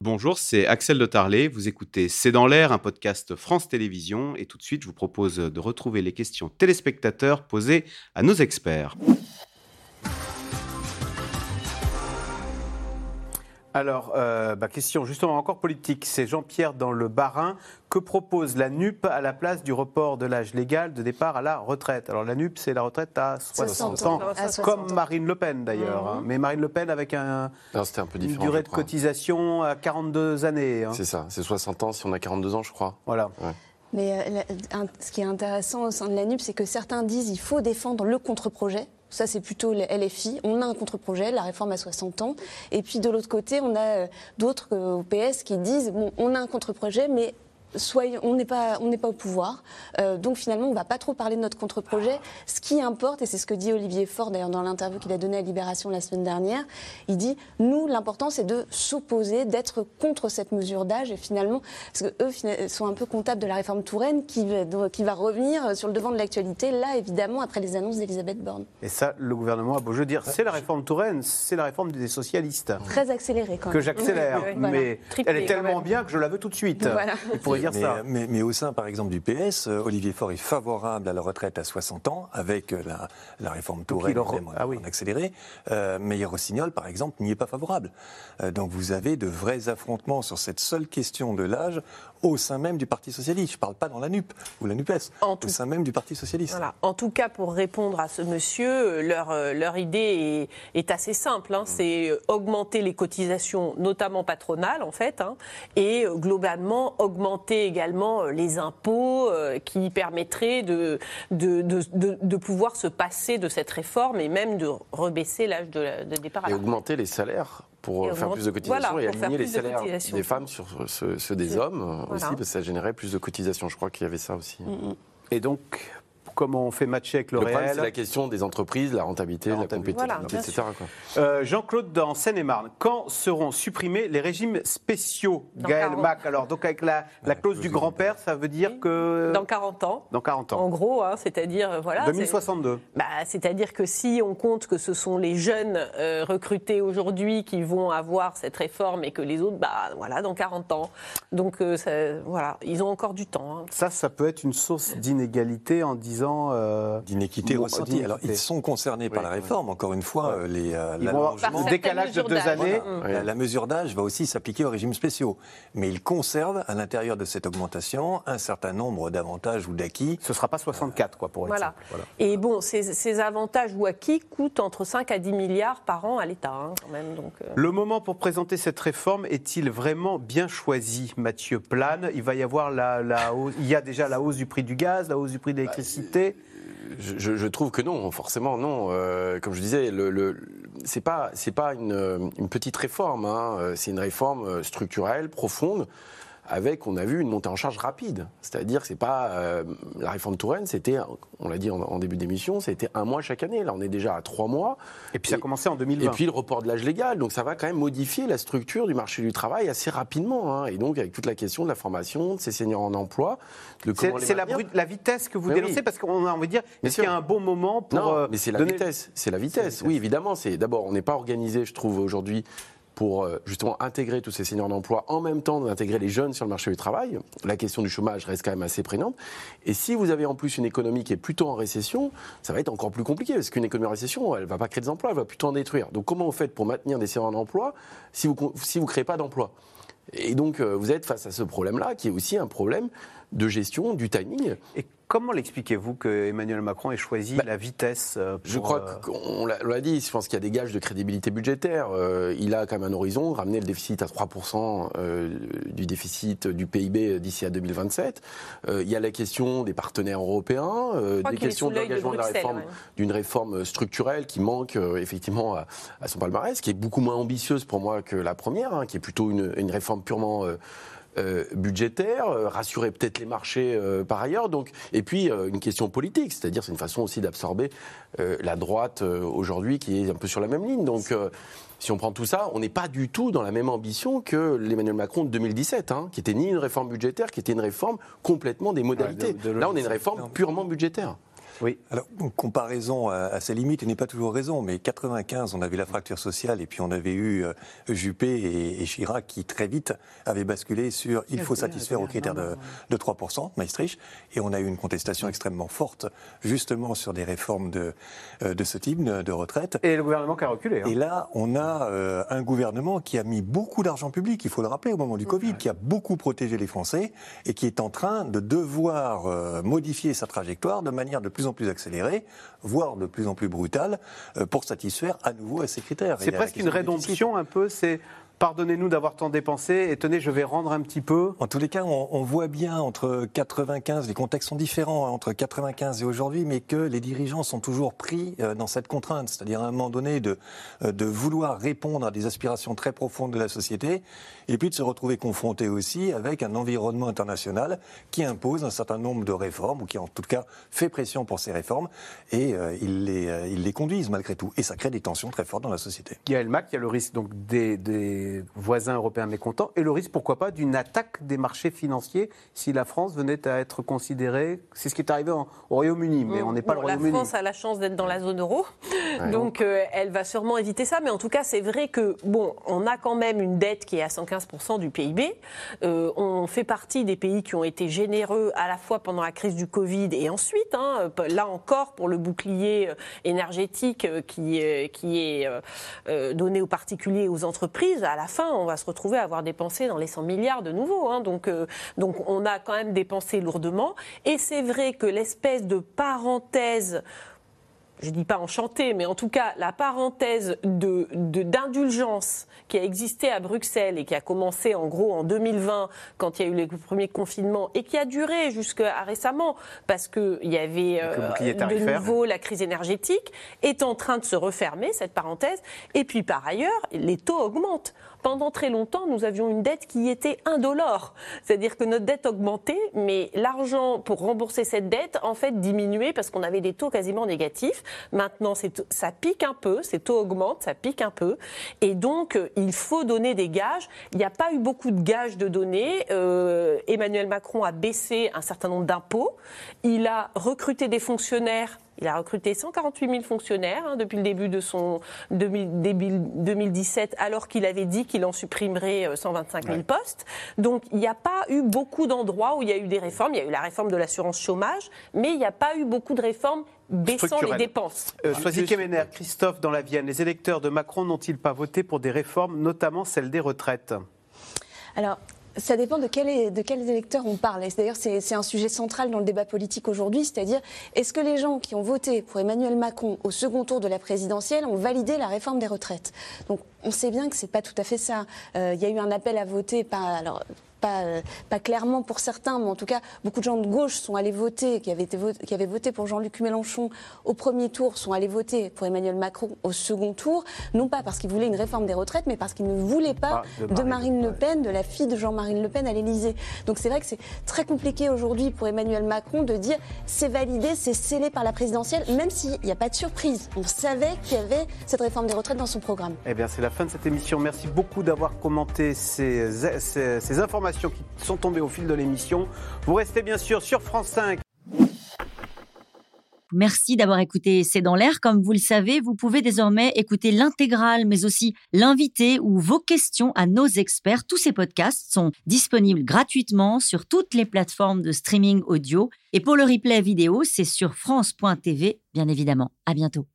Bonjour, c'est Axel de Tarlet. Vous écoutez C'est dans l'air, un podcast France Télévisions. Et tout de suite, je vous propose de retrouver les questions téléspectateurs posées à nos experts. Alors, euh, bah, question justement encore politique. C'est Jean-Pierre dans le Barin. Que propose la NUP à la place du report de l'âge légal de départ à la retraite? Alors, la NUP, c'est la retraite à 60, ans, comme Marine Le Pen d'ailleurs. Hein. Mais Marine Le Pen avec un, un peu une durée de cotisation à 42 années. Hein. C'est ça, c'est 60 ans si on a 42 ans, je crois. Voilà. Mais euh, ce qui est intéressant au sein de la NUP, c'est que certains disent qu'il faut défendre le contre-projet. Ça, c'est plutôt les LFI. On a un contre-projet, la réforme à 60 ans. Et puis, de l'autre côté, on a euh, d'autres euh, au PS qui disent on a un contre-projet, mais on n'est pas, on n'est pas au pouvoir. Euh, donc finalement, on ne va pas trop parler de notre contre-projet. Ce qui importe, et c'est ce que dit Olivier Faure d'ailleurs dans l'interview qu'il a donnée à Libération la semaine dernière, il dit nous, l'important c'est de s'opposer, d'être contre cette mesure d'âge. Et finalement, parce que eux sont un peu comptables de la réforme Touraine qui, qui va revenir sur le devant de l'actualité, là évidemment après les annonces d'Elisabeth Borne. Et ça, le gouvernement a beau jeu dire c'est la réforme Touraine, c'est la réforme des socialistes. Très accélérée quand même. Que j'accélère, mais elle est tellement bien que je la veux tout de suite. Voilà mais, au sein, par exemple, du PS, euh, Olivier Faure est favorable à la retraite à 60 ans, avec euh, la, réforme Touraine ah en accéléré. Euh, Meyer Rossignol, par exemple, n'y est pas favorable. Euh, donc vous avez de vrais affrontements sur cette seule question de l'âge au sein même du Parti Socialiste. Je ne parle pas dans la NUP ou la NUPES, au sein même du Parti Socialiste. Voilà. En tout cas, pour répondre à ce monsieur, leur, leur idée est, assez simple. Hein. Mm. C'est augmenter les cotisations, notamment patronales, en fait, hein, et globalement augmenter également euh, les impôts euh, qui permettraient de de, de, pouvoir se passer de cette réforme et même de rebaisser l'âge de, départ. Et augmenter les salaires pour faire plus de cotisations et aligner les salaires des femmes sur ceux, des hommes aussi, parce que ça générait plus de cotisations. Je crois qu'il y avait ça aussi. Mm, mm. Et donc, comment on fait matcher avec le, réel. C'est la question des entreprises, la rentabilité, la, compétitivité, etc. Euh, Jean-Claude, dans Seine-et-Marne, quand seront supprimés les régimes spéciaux? Gaël Mac, alors donc avec la, clause du grand-père, ça veut dire que... Dans 40 ans. Dans 40 ans. En gros, hein, c'est-à-dire... Euh, voilà, 2062. Bah, c'est-à-dire que si on compte que ce sont les jeunes euh, recrutés aujourd'hui qui vont avoir cette réforme et que les autres, bah, voilà, dans 40 ans. Donc, voilà, ils ont encore du temps. Hein. Ça, ça peut être une source d'inégalité en disant euh, d'inéquité ressentie. Alors, ils sont concernés par la réforme, encore une fois. Euh, les, euh, le décalage de deux années. La, mesure d'âge va aussi s'appliquer aux régimes spéciaux. Mais ils conservent, à l'intérieur de cette augmentation, un certain nombre d'avantages ou d'acquis. Ce ne sera pas 64, quoi, pour voilà. voilà. Et bon, ces, avantages ou acquis coûtent entre 5 à 10 milliards par an à l'État, hein, quand même. Donc, Le moment pour présenter cette réforme est-il vraiment bien choisi, Mathieu Plane? Il va y avoir la, la hausse, il y a déjà la hausse du prix du gaz, la hausse du prix de l'électricité je, trouve que non, forcément non. Euh, comme je disais, le, le c'est pas une, petite réforme. Hein. C'est une réforme structurelle, profonde avec, on a vu, une montée en charge rapide. C'est-à-dire que c'est pas euh, la réforme Touraine, c'était, on l'a dit en, début d'émission, c'était un mois chaque année. Là, on est déjà à trois mois. Et puis ça a commencé en 2020. Et puis le report de l'âge légal, donc ça va quand même modifier la structure du marché du travail assez rapidement. Hein. Et donc avec toute la question de la formation de ces seniors en emploi, c'est la, la, vitesse que vous dénoncez parce qu'on a envie de dire est-ce qu'il y a un bon moment pour non, euh, mais c'est la vitesse, c'est la vitesse. Oui, évidemment, c'est d'abord on n'est pas organisé, je trouve aujourd'hui pour euh, justement intégrer tous ces seniors d'emploi, en même temps d'intégrer les jeunes sur le marché du travail. La question du chômage reste quand même assez prégnante. Et si vous avez en plus une économie qui est plutôt en récession, ça va être encore plus compliqué, parce qu'une économie en récession, elle ne va pas créer des emplois, elle va plutôt en détruire. Donc comment vous faites pour maintenir des seniors d'emploi si vous ne si vous créez pas d'emplois et donc, euh, vous êtes face à ce problème-là, qui est aussi un problème de gestion du timing. Comment l'expliquez-vous que Emmanuel Macron ait choisi bah, la vitesse euh, Je crois euh, qu'on l'a dit, je pense qu'il y a des gages de crédibilité budgétaire. Euh, il a quand même un horizon, ramener le déficit à 3% du déficit du PIB d'ici à 2027. il y a la question des partenaires européens, des questions d'engagement de la réforme, d'une réforme structurelle qui manque effectivement à, son palmarès, qui est beaucoup moins ambitieuse pour moi que la première, hein, qui est plutôt une, une réforme purement euh, budgétaire, euh, rassurer peut-être les marchés euh, par ailleurs. Donc, et puis une question politique, c'est-à-dire c'est une façon aussi d'absorber la droite aujourd'hui qui est un peu sur la même ligne. Donc si on prend tout ça, on n'est pas du tout dans la même ambition que l'Emmanuel Macron de 2017, hein, qui était ni une réforme budgétaire, qui était une réforme complètement des modalités. Là, on est une réforme purement budgétaire. Oui. Alors, comparaison à, ses limites, il n'est pas toujours raison, mais 95, on avait la fracture sociale et puis on avait eu euh, Juppé et, Chirac qui très vite avaient basculé sur il faut satisfaire aux critères de, 3%, Maastricht, et on a eu une contestation extrêmement forte justement sur des réformes de, euh, de ce type de, retraite. Et le gouvernement qui a reculé. Hein. Et là, on a euh, un gouvernement qui a mis beaucoup d'argent public, il faut le rappeler, au moment du Covid, qui a beaucoup protégé les Français et qui est en train de devoir modifier sa trajectoire de manière de plus en plus accélérée, voire de plus en plus brutale, pour satisfaire à nouveau à ces critères. C'est presque une rédemption un peu, c'est pardonnez-nous d'avoir tant dépensé et tenez, je vais rendre un petit peu. En tous les cas, on, voit bien entre 95, les contextes sont différents hein, entre 95 et aujourd'hui, mais que les dirigeants sont toujours pris euh, dans cette contrainte, c'est-à-dire à un moment donné de, euh, de vouloir répondre à des aspirations très profondes de la société et puis de se retrouver confrontés aussi avec un environnement international qui impose un certain nombre de réformes ou qui en tout cas fait pression pour ces réformes et euh, ils, les, ils les conduisent malgré tout. Et ça crée des tensions très fortes dans la société. Il y a le MAC, il y a le risque donc des voisins européens mécontents et le risque, pourquoi pas, d'une attaque des marchés financiers si la France venait à être considérée. C'est ce qui est arrivé au Royaume-Uni, mais on n'est pas le Royaume-Uni. La France a la chance d'être dans la zone euro, donc euh, elle va sûrement éviter ça. Mais en tout cas, c'est vrai que bon, on a quand même une dette qui est à 115% du PIB. Euh, on fait partie des pays qui ont été généreux à la fois pendant la crise du Covid et ensuite. Hein, là encore, pour le bouclier euh, énergétique qui, qui est donné aux particuliers et aux entreprises, à la fin, on va se retrouver à avoir dépensé dans les 100 milliards de nouveau. Hein. donc, euh, donc on a quand même dépensé lourdement. Et c'est vrai que l'espèce de parenthèse je ne dis pas enchanté, mais en tout cas la parenthèse d'indulgence de, d'indulgence qui a existé à Bruxelles et qui a commencé en gros en 2020 quand il y a eu les premiers confinements et qui a duré jusqu'à récemment parce qu'il y avait euh, de nouveau la crise énergétique, est en train de se refermer cette parenthèse. Et puis par ailleurs, les taux augmentent pendant très longtemps, nous avions une dette qui était indolore. C'est-à-dire que notre dette augmentait, mais l'argent pour rembourser cette dette, en fait, diminuait parce qu'on avait des taux quasiment négatifs. Maintenant, ça pique un peu, ces taux augmentent, ça pique un peu. Et donc, euh, il faut donner des gages. Il n'y a pas eu beaucoup de gages de donner. Euh, Emmanuel Macron a baissé un certain nombre d'impôts. Il a recruté des fonctionnaires il a recruté 148 000 fonctionnaires hein, depuis le début de son début 2017, alors qu'il avait dit qu'il en supprimerait 125 euh, 000 postes. Donc il n'y a pas eu beaucoup d'endroits où il y a eu des réformes. Il y a eu la réforme de l'assurance chômage, mais il n'y a pas eu beaucoup de réformes baissant les dépenses. Euh, Kemener, Christophe, dans la Vienne, les électeurs de Macron n'ont-ils pas voté pour des réformes, notamment celle des retraites? Alors, ça dépend de, quel, de quels électeurs on parle. D'ailleurs, c'est un sujet central dans le débat politique aujourd'hui, c'est-à-dire est-ce que les gens qui ont voté pour Emmanuel Macron au second tour de la présidentielle ont validé la réforme des retraites? On sait bien que c'est pas tout à fait ça. Euh, il y a eu un appel à voter par, alors, pas, euh, pas clairement pour certains, mais en tout cas, beaucoup de gens de gauche sont allés voter, qui avaient, été qui avaient voté pour Jean-Luc Mélenchon au premier tour, sont allés voter pour Emmanuel Macron au second tour, non pas parce qu'ils voulaient une réforme des retraites, mais parce qu'ils ne voulaient pas de, Marine, Le Pen, de la fille de Jean-Marie Le Pen à l'Élysée. Donc c'est vrai que c'est très compliqué aujourd'hui pour Emmanuel Macron de dire c'est validé, c'est scellé par la présidentielle, même s'il n'y a pas de surprise. On savait qu'il y avait cette réforme des retraites dans son programme. Eh bien, c'est la fin de cette émission. Merci beaucoup d'avoir commenté ces, ces, ces informations qui sont tombées au fil de l'émission. Vous restez bien sûr sur France 5. Merci d'avoir écouté C'est dans l'air. Comme vous le savez, vous pouvez désormais écouter l'intégrale, mais aussi l'invité ou vos questions à nos experts. Tous ces podcasts sont disponibles gratuitement sur toutes les plateformes de streaming audio. Et pour le replay vidéo, c'est sur France.tv, bien évidemment. À bientôt.